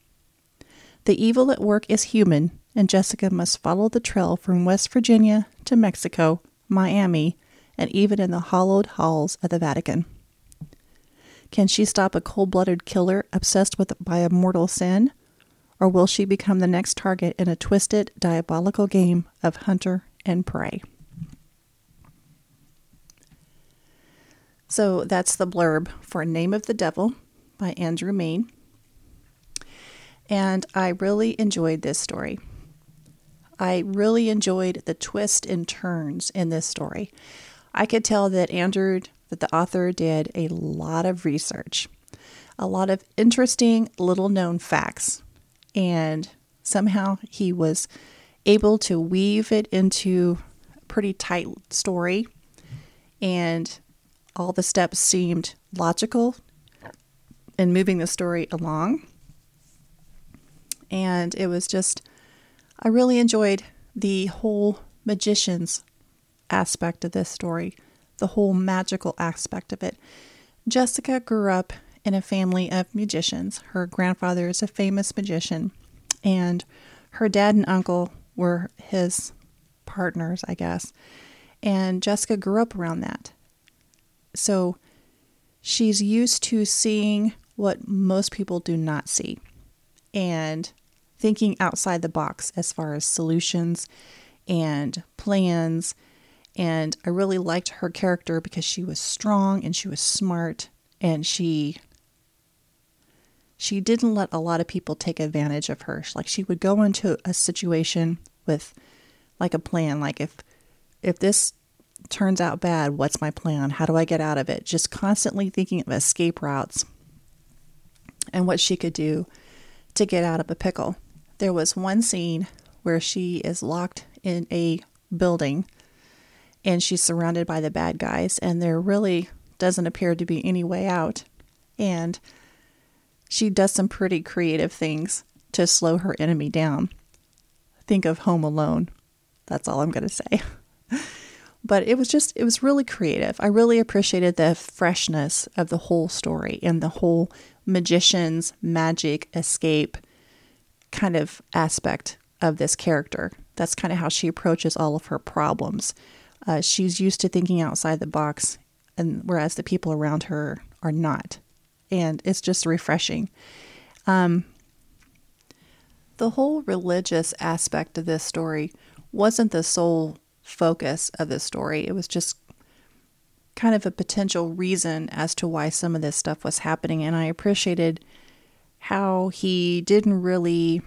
The evil at work is human, and Jessica must follow the trail from West Virginia to Mexico, Miami, and even in the hollowed halls of the Vatican. Can she stop a cold blooded killer obsessed with by a mortal sin? Or will she become the next target in a twisted, diabolical game of hunter and prey? So that's the blurb for Name of the Devil by Andrew Mayne. And I really enjoyed this story. I really enjoyed the twist and turns in this story. I could tell that Andrew, that the author, did a lot of research, a lot of interesting little known facts, and somehow he was able to weave it into a pretty tight story and all the steps seemed logical in moving the story along. And it was just, I really enjoyed the whole magician's aspect of this story, the whole magical aspect of it. Jessica grew up in a family of magicians. Her grandfather is a famous magician, and her dad and uncle were his partners, I guess. And Jessica grew up around that. So she's used to seeing what most people do not see and thinking outside the box as far as solutions and plans. And I really liked her character because she was strong and she was smart and she she didn't let a lot of people take advantage of her. Like she would go into a situation with like a plan like if if this turns out bad, what's my plan? How do I get out of it? Just constantly thinking of escape routes and what she could do to get out of a pickle. There was one scene where she is locked in a building and she's surrounded by the bad guys, and there really doesn't appear to be any way out. And she does some pretty creative things to slow her enemy down. Think of Home Alone. That's all I'm going to say. but it was just it was really creative. I really appreciated the freshness of the whole story and the whole magician's magic escape kind of aspect of this character. That's kind of how she approaches all of her problems. Uh, she's used to thinking outside the box and whereas the people around her are not. And it's just refreshing. Um, the whole religious aspect of this story wasn't the sole focus of the story. It was just kind of a potential reason as to why some of this stuff was happening. And I appreciated how he didn't really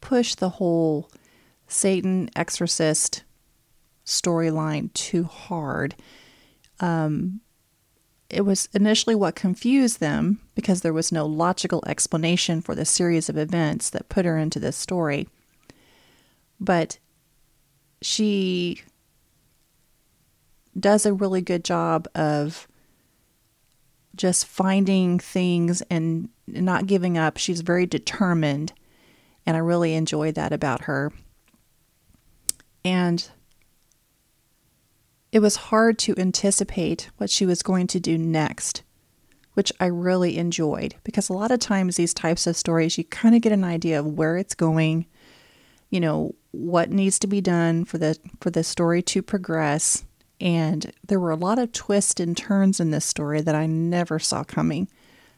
push the whole Satan exorcist storyline too hard. Um, it was initially what confused them because there was no logical explanation for the series of events that put her into this story. But she does a really good job of just finding things and not giving up. She's very determined, and I really enjoy that about her. And it was hard to anticipate what she was going to do next, which I really enjoyed because a lot of times these types of stories, you kind of get an idea of where it's going, you know, what needs to be done for the for the story to progress and there were a lot of twists and turns in this story that I never saw coming.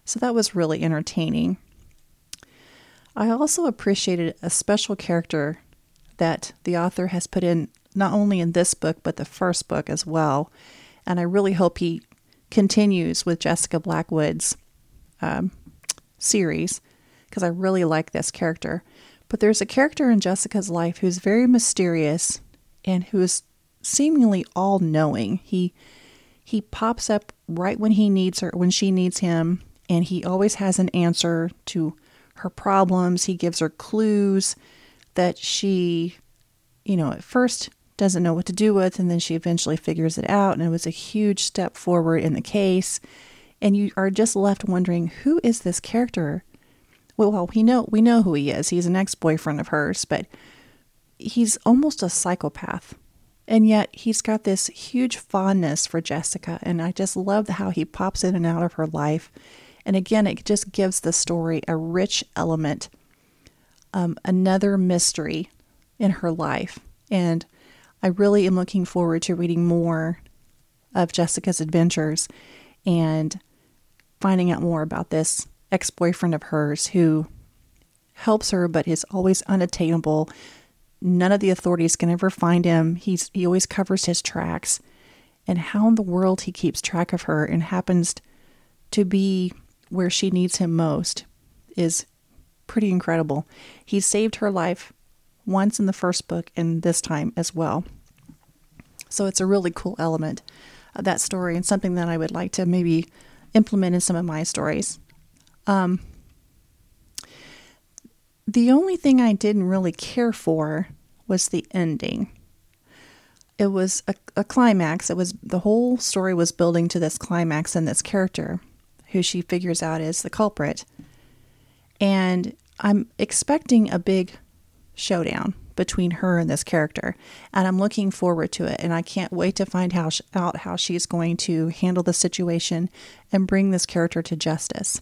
So that was really entertaining. I also appreciated a special character that the author has put in not only in this book, but the first book as well. And I really hope he continues with Jessica Blackwood's um, series because I really like this character. But there's a character in Jessica's life who's very mysterious and who's seemingly all knowing. He he pops up right when he needs her when she needs him and he always has an answer to her problems. He gives her clues that she you know, at first doesn't know what to do with, and then she eventually figures it out. And it was a huge step forward in the case. And you are just left wondering who is this character? Well, we know we know who he is. He's an ex-boyfriend of hers, but he's almost a psychopath. And yet he's got this huge fondness for Jessica, and I just love how he pops in and out of her life. And again, it just gives the story a rich element, um, another mystery in her life. And I really am looking forward to reading more of Jessica's adventures and finding out more about this ex boyfriend of hers who helps her but is always unattainable. None of the authorities can ever find him. He's he always covers his tracks. And how in the world he keeps track of her and happens to be where she needs him most is pretty incredible. He saved her life once in the first book and this time as well. So it's a really cool element of that story and something that I would like to maybe implement in some of my stories. Um, the only thing I didn't really care for was the ending. It was a, a climax. It was the whole story was building to this climax and this character, who she figures out is the culprit. And I'm expecting a big showdown between her and this character. And I'm looking forward to it. And I can't wait to find how, out how she's going to handle the situation and bring this character to justice.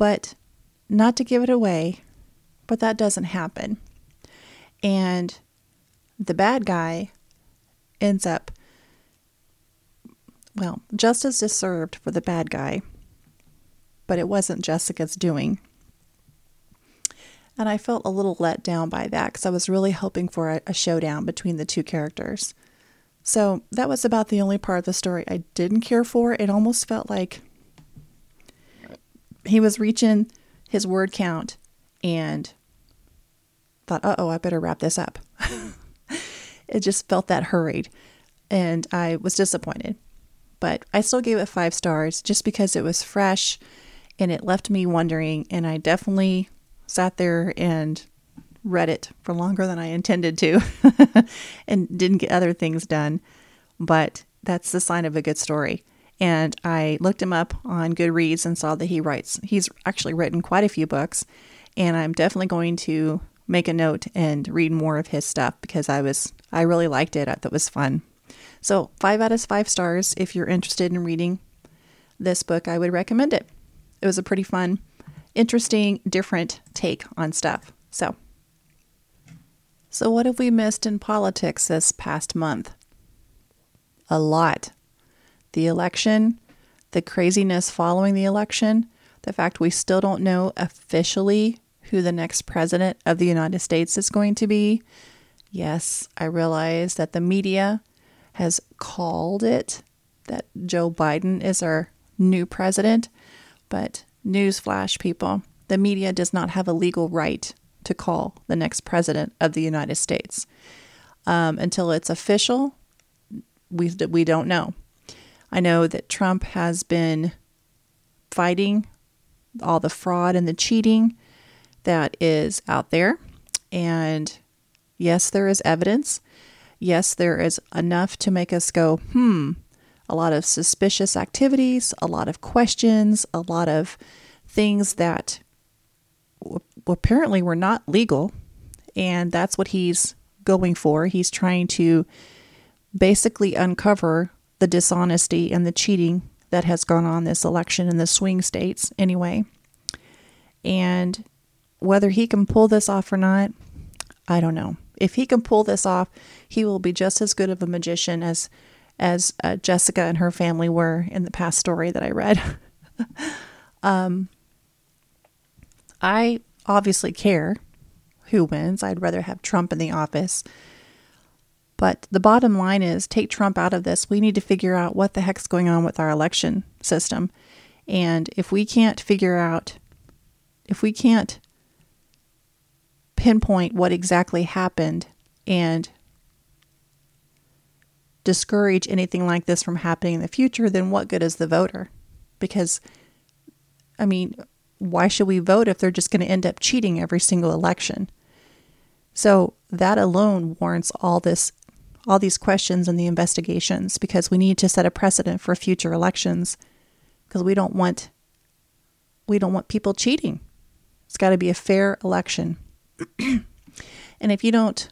But not to give it away, but that doesn't happen. And the bad guy ends up, well, justice is served for the bad guy, but it wasn't Jessica's doing. And I felt a little let down by that because I was really hoping for a, a showdown between the two characters. So that was about the only part of the story I didn't care for. It almost felt like he was reaching his word count and thought, uh oh, I better wrap this up. it just felt that hurried. And I was disappointed. But I still gave it five stars just because it was fresh and it left me wondering. And I definitely sat there and read it for longer than I intended to and didn't get other things done. But that's the sign of a good story. And I looked him up on Goodreads and saw that he writes, he's actually written quite a few books. And I'm definitely going to make a note and read more of his stuff because I was, I really liked it. I thought it was fun. So, five out of five stars. If you're interested in reading this book, I would recommend it. It was a pretty fun interesting, different take on stuff. So, so what have we missed in politics this past month? A lot. The election, the craziness following the election, the fact we still don't know officially who the next president of the United States is going to be. Yes, I realize that the media has called it that Joe Biden is our new president, but Newsflash, people the media does not have a legal right to call the next president of the United States. Um, until it's official, we, we don't know. I know that Trump has been fighting all the fraud and the cheating that is out there. And yes, there is evidence. Yes, there is enough to make us go, hmm, a lot of suspicious activities, a lot of questions, a lot of things that apparently were not legal. And that's what he's going for. He's trying to basically uncover the dishonesty and the cheating that has gone on this election in the swing states, anyway. And whether he can pull this off or not, I don't know. If he can pull this off, he will be just as good of a magician as as uh, Jessica and her family were in the past story that I read. Um, I obviously care who wins. I'd rather have Trump in the office. But the bottom line is take Trump out of this. We need to figure out what the heck's going on with our election system. And if we can't figure out, if we can't pinpoint what exactly happened and discourage anything like this from happening in the future, then what good is the voter? Because, I mean, why should we vote if they're just going to end up cheating every single election? So that alone warrants all this all these questions and the investigations because we need to set a precedent for future elections because we don't want we don't want people cheating. It's got to be a fair election. and if you don't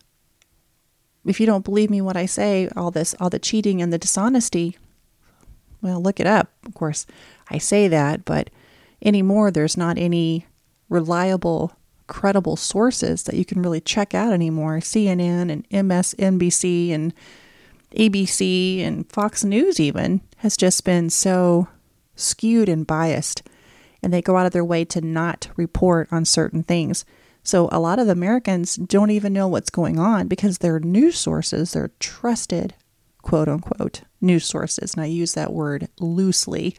if you don't believe me what I say, all this all the cheating and the dishonesty, well, look it up. Of course, I say that, but anymore there's not any reliable credible sources that you can really check out anymore. CNN and MSNBC and ABC and Fox News, even, has just been so skewed and biased. And they go out of their way to not report on certain things. So a lot of Americans don't even know what's going on because their news sources, their trusted quote unquote news sources, and I use that word loosely,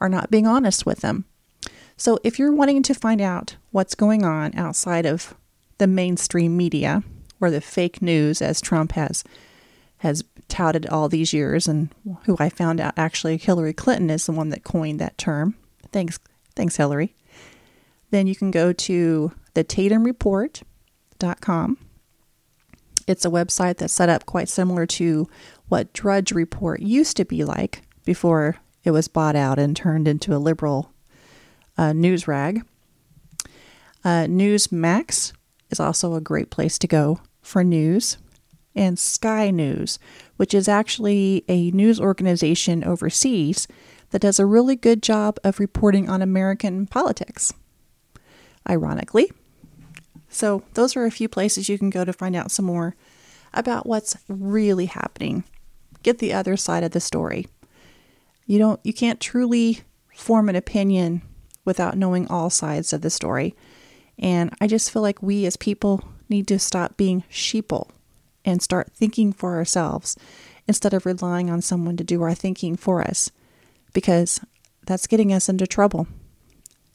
are not being honest with them. So if you're wanting to find out what's going on outside of the mainstream media or the fake news as Trump has has touted all these years and who I found out actually Hillary Clinton is the one that coined that term. Thanks thanks Hillary. Then you can go to the tatumreport.com. It's a website that's set up quite similar to what Drudge Report used to be like before it was bought out and turned into a liberal uh, news rag. Uh, Newsmax is also a great place to go for news. And Sky News, which is actually a news organization overseas that does a really good job of reporting on American politics, ironically. So, those are a few places you can go to find out some more about what's really happening. Get the other side of the story. You don't you can't truly form an opinion without knowing all sides of the story. And I just feel like we as people need to stop being sheeple and start thinking for ourselves instead of relying on someone to do our thinking for us because that's getting us into trouble.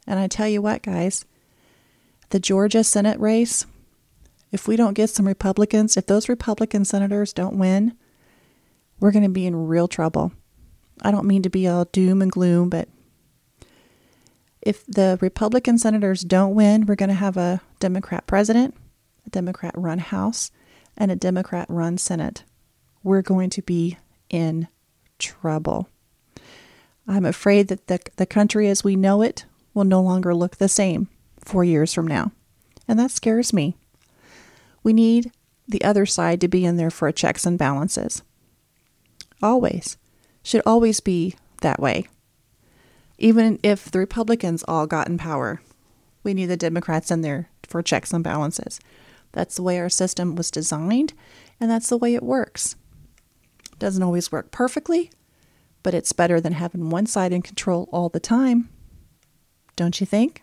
And I tell you what, guys, the Georgia Senate race, if we don't get some Republicans, if those Republican senators don't win, we're going to be in real trouble. I don't mean to be all doom and gloom, but if the Republican senators don't win, we're going to have a Democrat president, a Democrat run House, and a Democrat run Senate. We're going to be in trouble. I'm afraid that the, the country as we know it will no longer look the same four years from now. And that scares me. We need the other side to be in there for checks and balances. Always. Should always be that way. Even if the Republicans all got in power, we need the Democrats in there for checks and balances. That's the way our system was designed, and that's the way it works. It doesn't always work perfectly, but it's better than having one side in control all the time. Don't you think?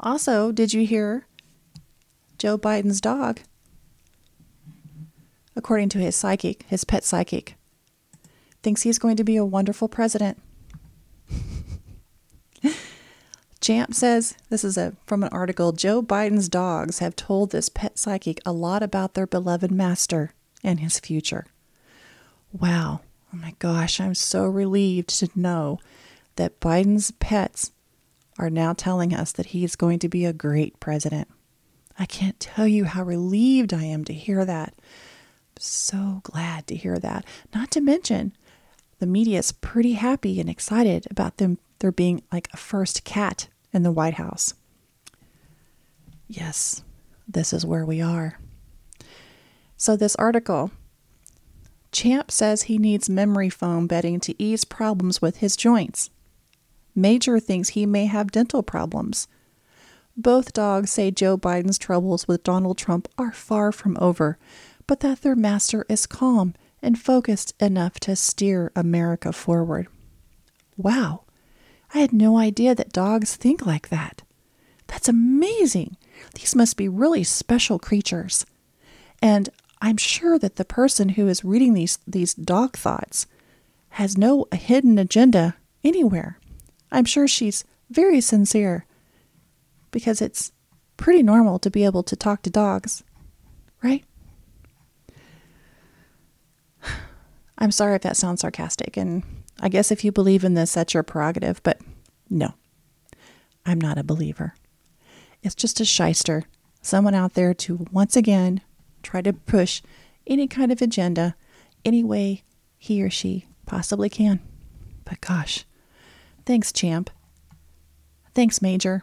Also, did you hear Joe Biden's dog? According to his psychic, his pet psychic, thinks he's going to be a wonderful president. Champ says this is a from an article Joe Biden's dogs have told this pet psychic a lot about their beloved master and his future. Wow. Oh my gosh, I'm so relieved to know that Biden's pets are now telling us that he's going to be a great president. I can't tell you how relieved I am to hear that. I'm So glad to hear that. Not to mention the media is pretty happy and excited about them there being like a first cat in the White House. Yes, this is where we are. So, this article Champ says he needs memory foam bedding to ease problems with his joints. Major thinks he may have dental problems. Both dogs say Joe Biden's troubles with Donald Trump are far from over, but that their master is calm and focused enough to steer America forward. Wow, I had no idea that dogs think like that. That's amazing. These must be really special creatures. And I'm sure that the person who is reading these, these dog thoughts has no hidden agenda anywhere. I'm sure she's very sincere because it's pretty normal to be able to talk to dogs, right? I'm sorry if that sounds sarcastic, and I guess if you believe in this, that's your prerogative, but no, I'm not a believer. It's just a shyster, someone out there to once again try to push any kind of agenda any way he or she possibly can. But gosh, thanks, champ. Thanks, Major.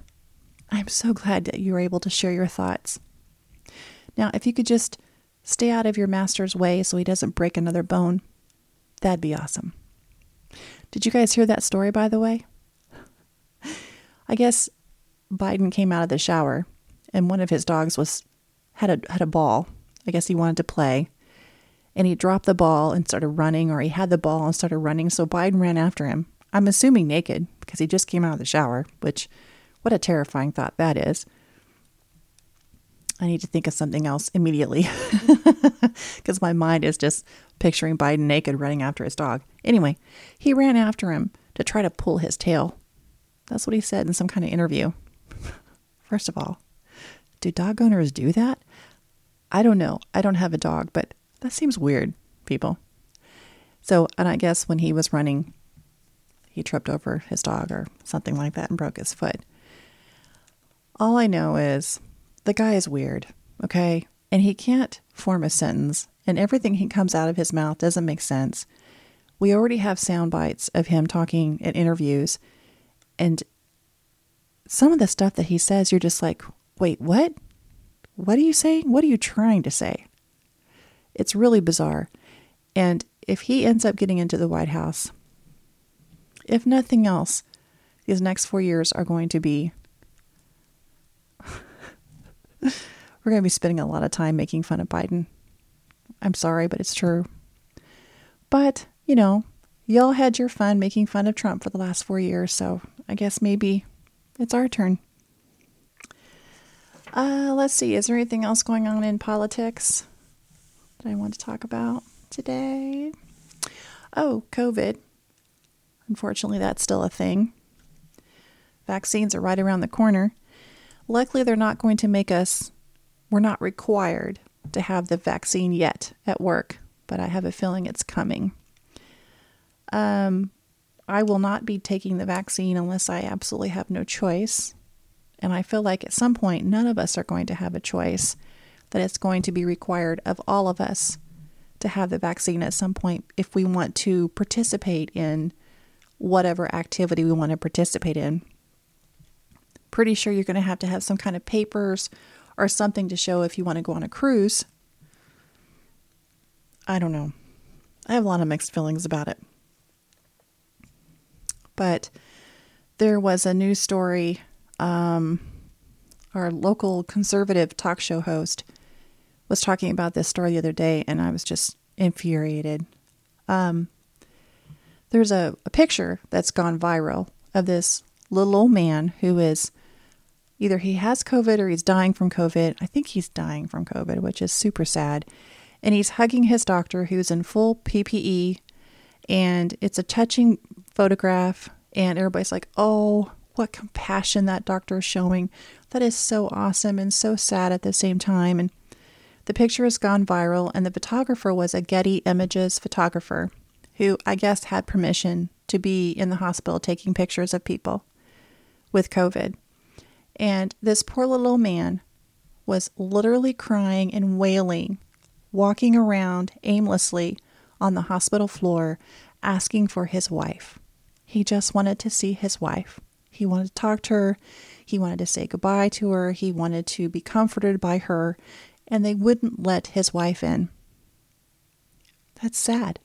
I'm so glad that you were able to share your thoughts. Now, if you could just stay out of your master's way so he doesn't break another bone, that'd be awesome. Did you guys hear that story, by the way? I guess Biden came out of the shower and one of his dogs was had a had a ball. I guess he wanted to play. And he dropped the ball and started running, or he had the ball and started running. So Biden ran after him. I'm assuming naked because he just came out of the shower, which what a terrifying thought that is. I need to think of something else immediately because my mind is just picturing Biden naked running after his dog. Anyway, he ran after him to try to pull his tail. That's what he said in some kind of interview. First of all, do dog owners do that? I don't know. I don't have a dog, but that seems weird, people. So, and I guess when he was running, he tripped over his dog or something like that and broke his foot. All I know is the guy is weird, okay? And he can't form a sentence, and everything he comes out of his mouth doesn't make sense. We already have sound bites of him talking at interviews, and some of the stuff that he says, you're just like, wait, what? What are you saying? What are you trying to say? It's really bizarre. And if he ends up getting into the White House, if nothing else, these next four years are going to be we're going to be spending a lot of time making fun of Biden. I'm sorry, but it's true. But, you know, y'all had your fun making fun of Trump for the last four years, so I guess maybe it's our turn. Uh, let's see. Is there anything else going on in politics that I want to talk about today? Oh, COVID. Unfortunately, that's still a thing. Vaccines are right around the corner. Luckily, they're not going to make us, we're not required to have the vaccine yet at work, but I have a feeling it's coming. Um, I will not be taking the vaccine unless I absolutely have no choice. And I feel like at some point, none of us are going to have a choice, that it's going to be required of all of us to have the vaccine at some point if we want to participate in whatever activity we want to participate in pretty sure you're going to have to have some kind of papers or something to show if you want to go on a cruise. I don't know. I have a lot of mixed feelings about it. But there was a news story. Um, our local conservative talk show host was talking about this story the other day, and I was just infuriated. Um, there's a, a picture that's gone viral of this little old man who is either he has COVID or he's dying from COVID. I think he's dying from COVID, which is super sad. And he's hugging his doctor who's in full PPE. And it's a touching photograph. And everybody's like, oh, what compassion that doctor is showing. That is so awesome and so sad at the same time. And the picture has gone viral. And the photographer was a Getty Images photographer who I guess had permission to be in the hospital taking pictures of people with COVID. And this poor little man was literally crying and wailing, walking around aimlessly on the hospital floor, asking for his wife. He just wanted to see his wife. He wanted to talk to her. He wanted to say goodbye to her. He wanted to be comforted by her, and they wouldn't let his wife in. That's sad.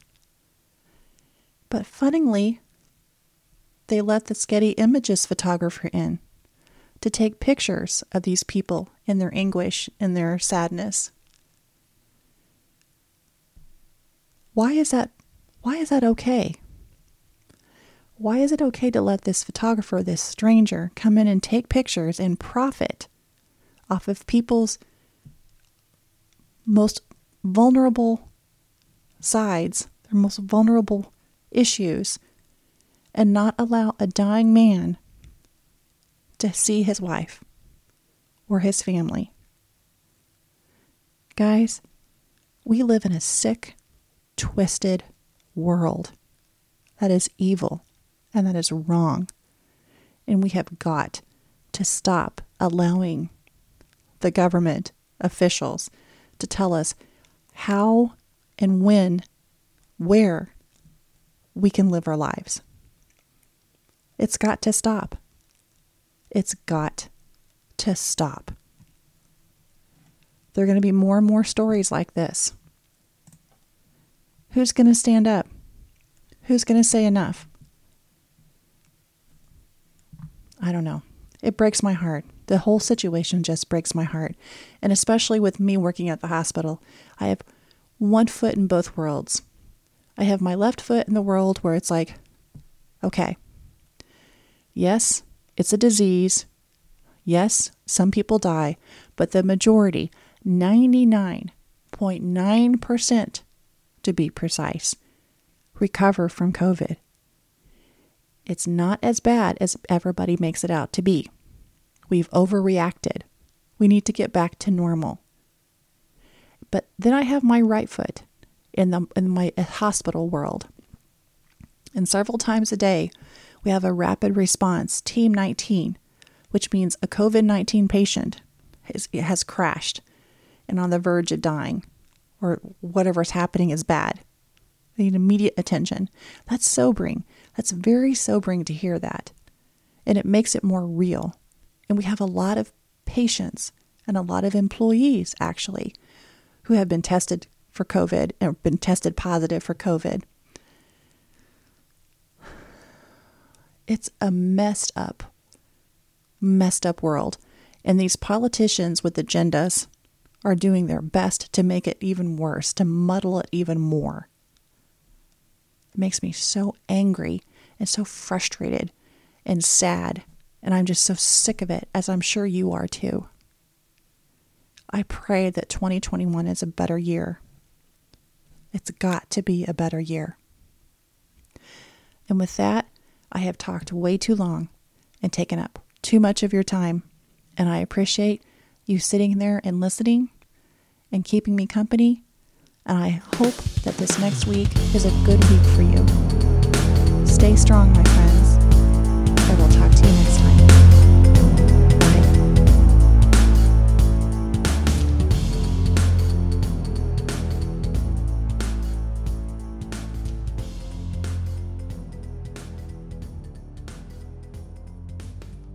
But funnily, they let the Getty Images photographer in to take pictures of these people in their anguish and their sadness. Why is that why is that okay? Why is it okay to let this photographer, this stranger, come in and take pictures and profit off of people's most vulnerable sides, their most vulnerable issues, and not allow a dying man to see his wife or his family? Guys, we live in a sick, twisted world that is evil and that is wrong. And we have got to stop allowing the government officials to tell us how and when, where we can live our lives. It's got to stop. It's got to stop. There are going to be more and more stories like this. Who's going to stand up? Who's going to say enough? I don't know. It breaks my heart. The whole situation just breaks my heart. And especially with me working at the hospital, I have one foot in both worlds. I have my left foot in the world where it's like, okay, yes, it's a disease. Yes, some people die, but the majority, 99.9% to be precise, recover from COVID. It's not as bad as everybody makes it out to be. We've overreacted. We need to get back to normal. But then I have my right foot in the in my uh, hospital world. And several times a day, we have a rapid response team 19, which means a COVID-19 patient has, has crashed and on the verge of dying or whatever's happening is bad. They need immediate attention. That's sobering. That's very sobering to hear that. And it makes it more real. And we have a lot of patients and a lot of employees, actually, who have been tested for COVID and been tested positive for COVID. It's a messed up, messed up world. And these politicians with agendas are doing their best to make it even worse, to muddle it even more. It makes me so angry and so frustrated and sad, and I'm just so sick of it, as I'm sure you are too. I pray that 2021 is a better year. It's got to be a better year. And with that, I have talked way too long and taken up too much of your time, and I appreciate you sitting there and listening and keeping me company. And I hope that this next week is a good week for you. Stay strong, my friends. I will talk